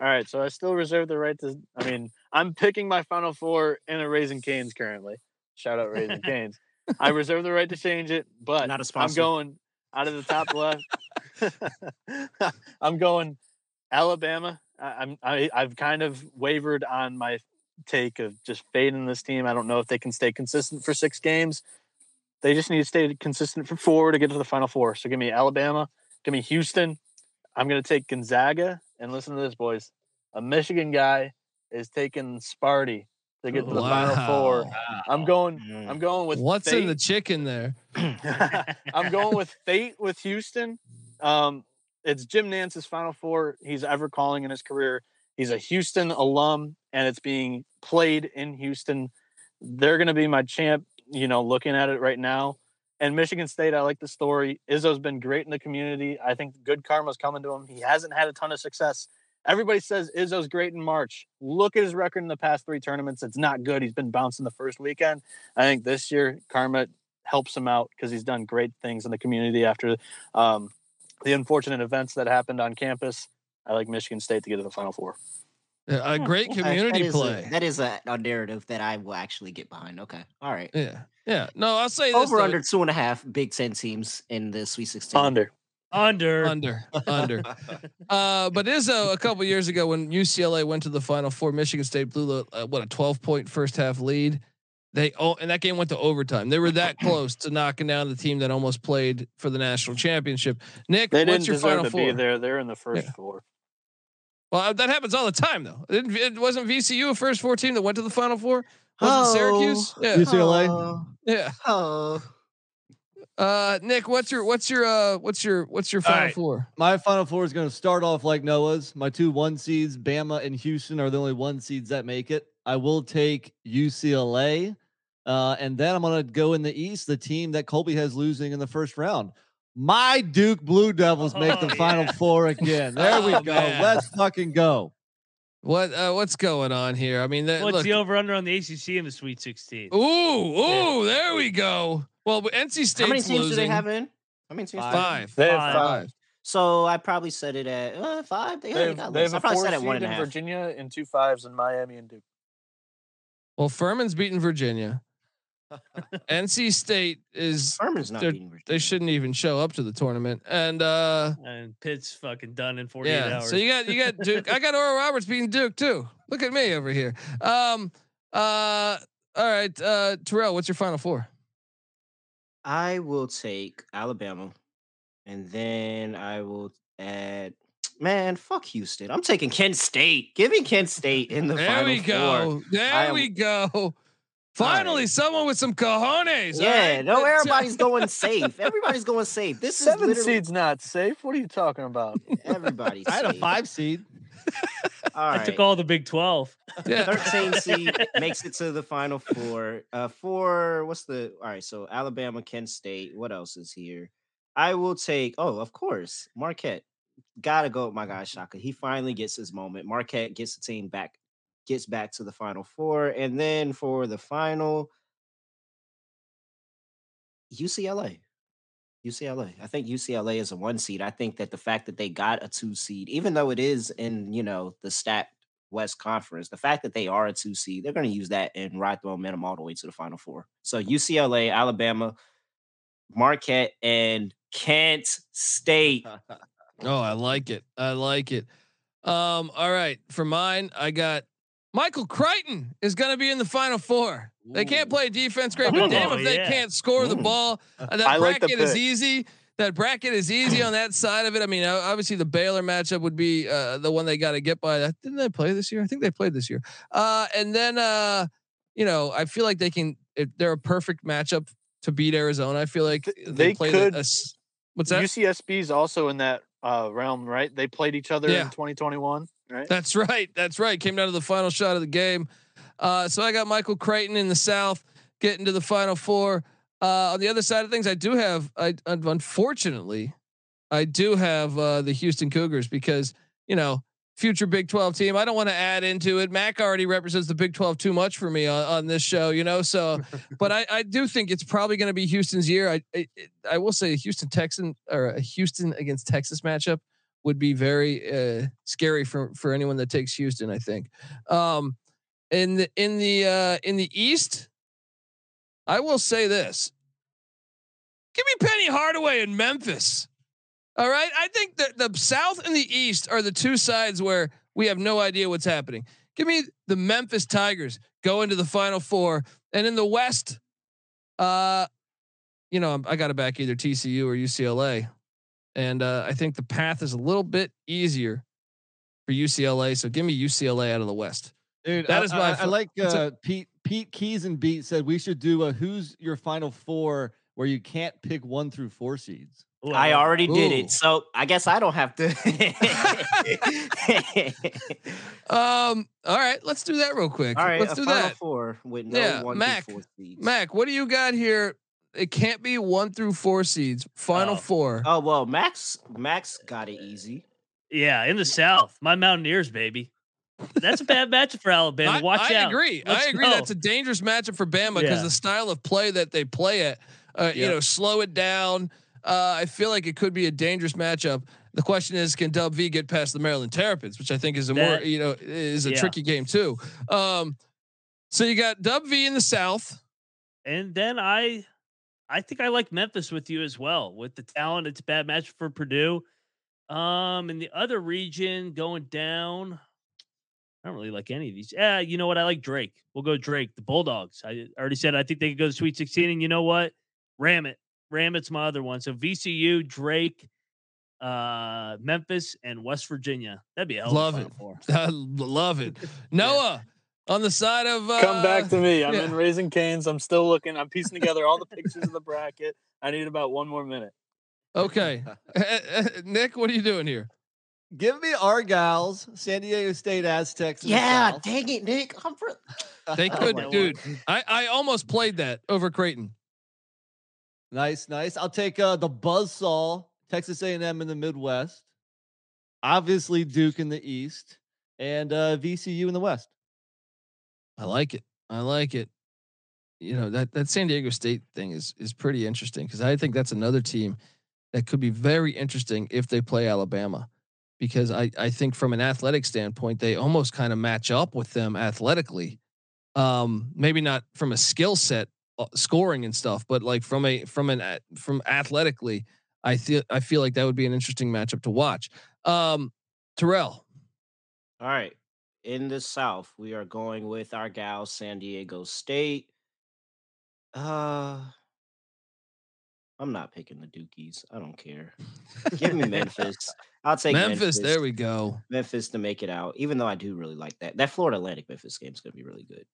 All right, so I still reserve the right to. I mean, I'm picking my final four in a Raising Canes currently. Shout out Raising [LAUGHS] Canes. I reserve the right to change it, but Not a I'm going out of the top left. [LAUGHS] [LAUGHS] I'm going Alabama. I, I'm I, I've kind of wavered on my take of just fading this team. I don't know if they can stay consistent for six games. They just need to stay consistent for four to get to the final four. So give me Alabama, give me Houston. I'm going to take Gonzaga. And listen to this, boys. A Michigan guy is taking Sparty to get to the final four. I'm going. I'm going with What's in the chicken there? [LAUGHS] I'm going with fate with Houston. Um, it's Jim Nantz's final four he's ever calling in his career. He's a Houston alum, and it's being played in Houston. They're going to be my champ. You know, looking at it right now. And Michigan State, I like the story. Izzo's been great in the community. I think good karma's coming to him. He hasn't had a ton of success everybody says Izzo's great in March. Look at his record in the past three tournaments. It's not good. He's been bouncing the first weekend. I think this year karma helps him out because he's done great things in the community after um, the unfortunate events that happened on campus. I like Michigan State to get to the Final Four. A great community that play. A, that is a, a, narrative that I will actually get behind. Okay. All right. Yeah. Yeah. No, I'll say over this, under two and a half Big Ten teams in the Sweet 16. Under. Under. Under. Under. [LAUGHS] uh, but Izzo, a couple years ago when UCLA went to the Final Four, Michigan State blew uh, what a 12 point first half lead. They oh, and that game went to overtime. They were that close to knocking down the team that almost played for the national championship. Nick, they what's didn't your deserve final to four? be there. They're in the first Yeah. four. Well, that happens all the time, though. It, it wasn't VCU a first four team that went to the Final Four. Wasn't Syracuse? Yeah, UCLA? Oh, yeah. oh. Uh, Nick, what's your what's your uh what's your what's your Final right. Four? My final four is going to start off like Noah's. My two one seeds, Bama and Houston, are the only one seeds that make it. I will take UCLA. Uh, and then I'm going to go in the East, the team that Colby has losing in the first round. My Duke Blue Devils make the Oh, [LAUGHS] final four again. There we Oh, go. man. Let's fucking go. What uh, what's going on here? I mean, that, What's look, the over under on the ACC in the Sweet 16? Ooh, ooh, there we go. Well, NC State's How many teams losing. do they have in? How many teams? do they have in? Five. They have Five. five. So I probably said it at uh, five. They, They they have, got they have I a probably four said it seed one and in half. Virginia and two fives in Miami and Duke. Well, Furman's beating Virginia. NC State is Furman's not they're- beating Virginia. they shouldn't even show up to the tournament. And uh And Pitt's fucking done in 48 yeah, hours. so you got you got Duke. I got Oral Roberts beating Duke too. Look at me over here. Um uh all right, uh Terrell, what's your final four? I will take Alabama, and then I will add. Man, fuck Houston. I'm taking Kent State. Give me Kent State in the There final we four. go. There am- we go. Finally, right. someone with some cojones. Yeah, right? no, everybody's going safe. [LAUGHS] Everybody's going safe. This is Seven literally seeds not safe. What are you talking about? [LAUGHS] everybody's. I had a five seed. [LAUGHS] All I took all the Big 12. Yeah. 13 seed makes it to the final four. Uh, four. What's the? All right. So Alabama, Kent State. What else is here? I will take. Oh, of course, Marquette. Gotta go my guy Shaka. He finally gets his moment. Marquette gets the team back, gets back to the final four, and then for the final, UCLA. UCLA. I think UCLA is a one seed. I think that the fact that they got a two seed, even though it is in, you know, the stat West Conference, the fact that they are a two seed, they're going to use that and ride the momentum all the way to the Final Four. So UCLA, Alabama, Marquette, and Kent State. [LAUGHS] Oh, I like it. I like it. Um, all right. For mine, I got Michael Crichton is going to be in the final four. They can't play defense great, but damn if they yeah. can't score the ball. Uh, that I like the bracket is easy. That bracket is easy on that side of it. I mean, uh, obviously the Baylor matchup would be uh, the one they got to get by. That didn't they play this year? I think they played this year. Uh, and then uh, you know, I feel like they can. If they're a perfect matchup to beat Arizona. I feel like they, they played could- A, a s- what's that? UCSB's also in that uh, realm, right? They played each other Yeah. in 2021, right? That's right. That's right. Came down to the final shot of the game. Uh, so I got Michael Crichton in the South getting to the final four. Uh, on the other side of things, I do have, I unfortunately, I do have uh, the Houston Cougars because you know future Big Twelve team. I don't want to add into it. Mac already represents the Big Twelve too much for me on, on this show, you know. So, [LAUGHS] but I, I do think it's probably going to be Houston's year. I, I I will say Houston Texan or a Houston against Texas matchup would be very uh, scary for for anyone that takes Houston. I think. Um, in the in the uh, in the East, I will say this: Give me Penny Hardaway in Memphis. All right, I think that the South and the East are the two sides where we have no idea what's happening. Give me the Memphis Tigers go into the Final Four, and in the West, uh, you know, I got to back either TCU or UCLA. And uh, I think the path is a little bit easier for UCLA. So give me UCLA out of the West. Dude, That I, is my I, I like what's uh, Pete Pete Keys and Beat said we should do a who's your final four where you can't pick one through four seeds. Ooh, I love already did it, so I guess I don't have to. [LAUGHS] Um. All right, let's do that real quick. All right, let's a do final that. four with no Yeah, one Mac, through four seeds. Mac, what do you got here? It can't be one through four seeds. Final Oh. four. Oh well, Max Max got it easy. Yeah, in the South, my Mountaineers, baby. That's a bad matchup for Alabama. Watch I, out. I agree. I agree. go. That's a dangerous matchup for Bama because Yeah. the style of play that they play it, uh, you know, slow it down. Uh, I feel like it could be a dangerous matchup. The question is, can Dub V get past the Maryland Terrapins, which I think is a more, you know, is a yeah. tricky game too. Um, so you got Dub V in the South. And then I, I think I like Memphis with you as well. With the talent, it's a bad match for Purdue. Um, in the other region going down, I don't really like any of these. Yeah, you know what? I like Drake. We'll go Drake. The Bulldogs. I already said I think they could go to Sweet 16. And you know what? Ram it. Ram it's my other one. So VCU, Drake, uh, Memphis, and West Virginia. That'd be a hell Love it. Four. I [LAUGHS] love it. [LAUGHS] Noah on the side of uh, Come back to me. I'm yeah. in Raising Canes. I'm still looking. I'm piecing together all the pictures of the [LAUGHS] bracket. I need about one more minute. Okay, [LAUGHS] Nick, what are you doing here? Give me Argyles, San Diego State Aztecs. in the Yeah, dang it, Nick. I'm for [LAUGHS] They Oh could, my dude. word. I I almost played that over Creighton. Nice, nice. I'll take uh, the Buzzsaw, Texas A&M in the Midwest. Obviously Duke in the East, and uh, VCU in the West. I like it. I like it. You know that that San Diego State thing is is pretty interesting because I think that's another team that could be very interesting if they play Alabama, because I I think from an athletic standpoint they almost kind of match up with them athletically, um maybe not from a skill set uh, scoring and stuff, but like from a from an from athletically, I feel I feel like that would be an interesting matchup to watch. Um, Terrell, All right. In the South, we are going with our gal San Diego State. Uh I'm not picking the Dukies. I don't care. Give me [LAUGHS] Memphis. I'll take Memphis, Memphis. there we go. Memphis to make it out, even though I do really like that. That Florida Atlantic Memphis game is going to be really good.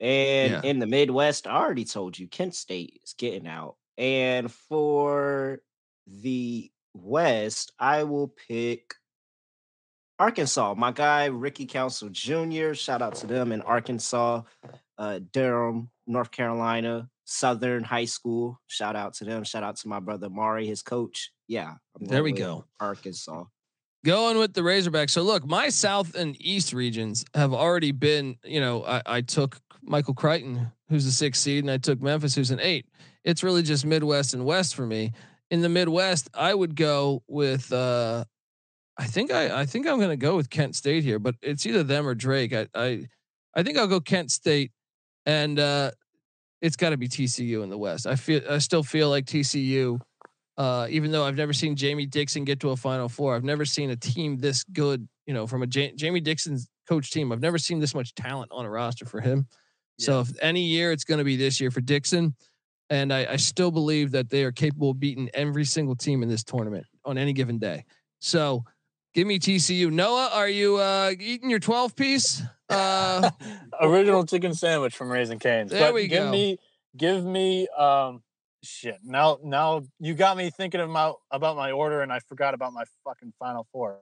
And Yeah. in the Midwest, I already told you Kent State is getting out. And for the West, I will pick Arkansas. My guy, Ricky Council Jr., shout out to them in Arkansas, uh, Durham, North Carolina, Southern High School. Shout out to them. Shout out to my brother Mari, his coach. Yeah. I'm There we go. Arkansas. Going with the Razorbacks. So look, my South and East regions have already been, you know, I, I took Michael Crichton, who's a six seed, and I took Memphis, who's an eight. It's really just Midwest and West for me. In the Midwest, I would go with uh I think I I think I'm gonna go with Kent State here, but it's either them or Drake. I I I think I'll go Kent State and uh it's gotta be TCU in the West. I feel I still feel like TCU uh, even though I've never seen Jamie Dixon get to a Final Four, I've never seen a team this good. You know, from a Jamie Dixon's coach team, I've never seen this much talent on a roster for him. So if any year, it's going to be this year for Dixon, and I, I still believe that they are capable of beating every single team in this tournament on any given day. So give me TCU. Noah, are you uh, eating your twelve piece? Uh, [LAUGHS] Original chicken sandwich from Raising Canes. There but we give go. me give me um shit. Now now you got me thinking about about my order and I forgot about my fucking final four.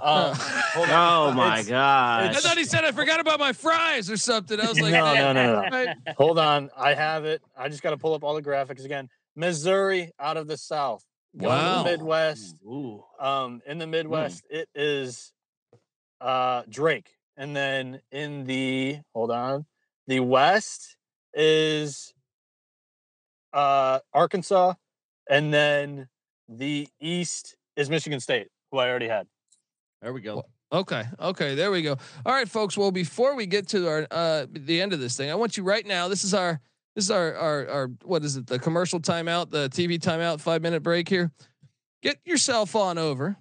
Um, [LAUGHS] hold on. Oh my It's- god. I thought he said I forgot about my fries or something. I was [LAUGHS] like, No, no, no, no, no. Right. Hold on. I have it. I just got to pull up all the graphics again. Missouri out of the South. Going to Wow. the Midwest. Ooh. Um, in the Midwest, it is uh Drake. And then in the hold on, the West is uh Arkansas, and then the East is Michigan State, who I already had. There we go. Okay. Okay. There we go. All right, folks. Well, before we get to our uh the end of this thing, I want you right now. This is our this is our our our what is it? The commercial timeout, the TV timeout, five minute break here. Get yourself on over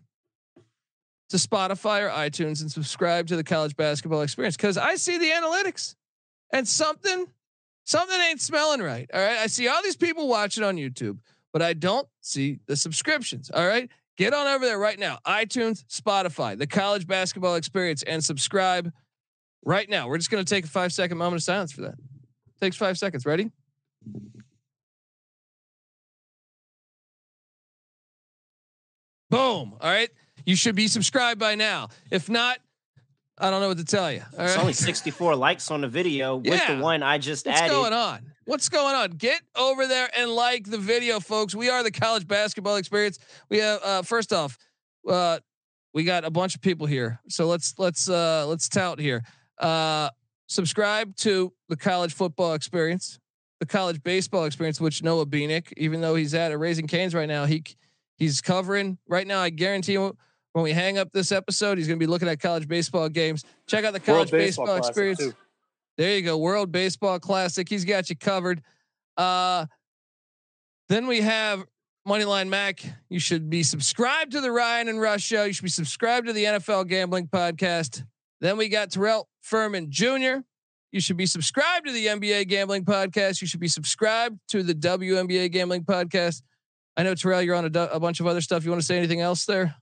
to Spotify or iTunes and subscribe to the college basketball experience because I see the analytics and something something ain't smelling right. All right. I see all these people watching on YouTube, but I don't see the subscriptions. All right. Get on over there right now. iTunes, Spotify, the college basketball experience, and subscribe right now. We're just going to take a five second moment of silence for that. Takes five seconds. Ready? Boom. All right. You should be subscribed by now. If not, I don't know what to tell you. All It's only 64 likes on the video with Yeah. the one I just What's added. going on? What's going on? Get over there and like the video, folks. We are the college basketball experience. We have uh, first off, uh, we got a bunch of people here, so let's let's uh let's tout here. Uh, subscribe to the college football experience, the college baseball experience, which Noah Bieniek, even though he's at a Raising Canes right now, he he's covering right now. I guarantee you, when we hang up this episode, he's going to be looking at college baseball games. Check out the college World baseball, baseball experience. Too. There you go, World Baseball Classic. He's got you covered. Uh, then we have Moneyline Mac. You should be subscribed to the Ryan and Rush show. You should be subscribed to the NFL Gambling Podcast. Then we got Terrell Furman Jr. You should be subscribed to the NBA Gambling Podcast. You should be subscribed to the WNBA Gambling Podcast. I know Terrell, you're on a, a bunch of other stuff. You want to say anything else there?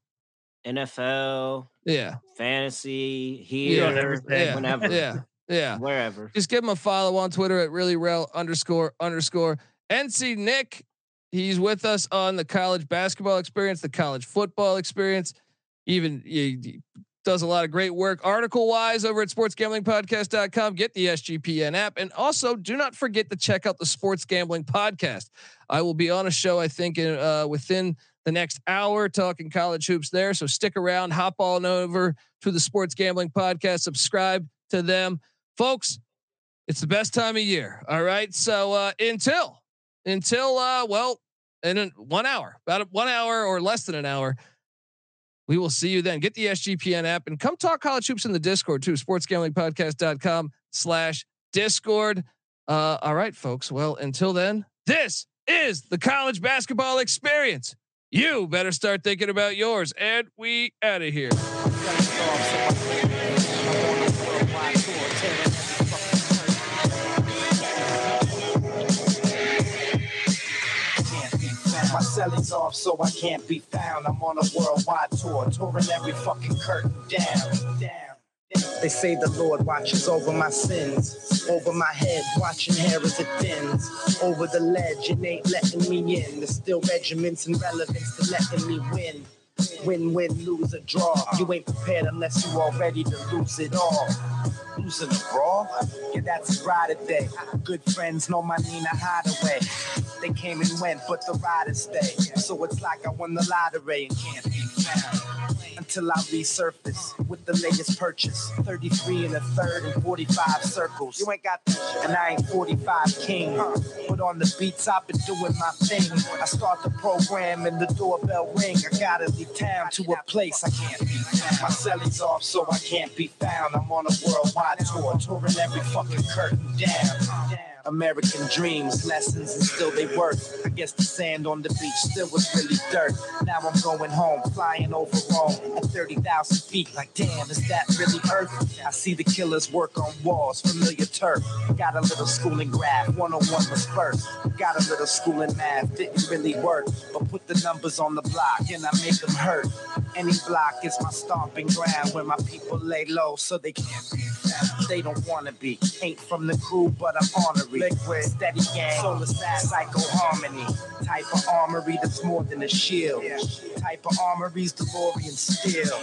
NFL, yeah, fantasy, here, yeah. whenever, yeah, yeah, wherever. Just give him a follow on Twitter at really real underscore underscore NC Nick He's with us on the college basketball experience, the college football experience. Even does a lot of great work article wise over at sportsgamblingpodcast.com. Get the SGPN app. And also do not forget to check out the sports gambling podcast. I will be on a show, I think, in, uh, within the next hour talking college hoops there. So stick around, hop on over to the sports gambling podcast, subscribe to them. Folks, it's the best time of year. All right. So uh, until until uh well in one hour, about one hour or less than an hour. We will see you then. Get the SGPN app and come talk college hoops in the Discord too. Sportsgamblingpodcast.com slash Discord. Uh, all right, folks. Well, until then, this is the college basketball experience. You better start thinking about yours. And we out of here. My celling's off, so I can't be found. I'm on a worldwide tour, touring every fucking curtain down. down. They say the Lord watches over my sins, over my head, watching hair as it thins. Over the ledge, it ain't letting me in. There's still regiments and relevance to letting me win. Win, win, lose or draw. You ain't prepared unless you all ready to lose it all. Losing a brawl? Yeah, that's a ride day. Good friends know my Nina Hideaway. They came and went, but the riders stay. So it's like I won the lottery and can't be found until I resurface with the latest purchase. 33 and a third and 45 circles. You ain't got that. And I ain't 45 king. But on the beats, I've been doing my thing. I start the program and the doorbell ring. I gotta leave town to a place I can't be. My celling's off, so I can't be found. I'm on a worldwide tour, touring every fucking curtain down. American dreams, lessons, and still they work. I guess the sand on the beach still was really dirt. Now I'm going home, flying over Rome at 30,000 feet. Like, damn, is that really Earth? I see the killers work on walls, familiar turf. Got a little school in graph, 101 was first. Got a little school in math, didn't really work. But put the numbers on the block and I make them hurt. Any block is my stomping ground where my people lay low so they can't be found. They don't wanna be. Ain't from the crew, but I'm honorary. Liquid, steady gang, solar sad, psycho harmony. Type of armory that's more than a shield. Type of armory's DeLorean steel.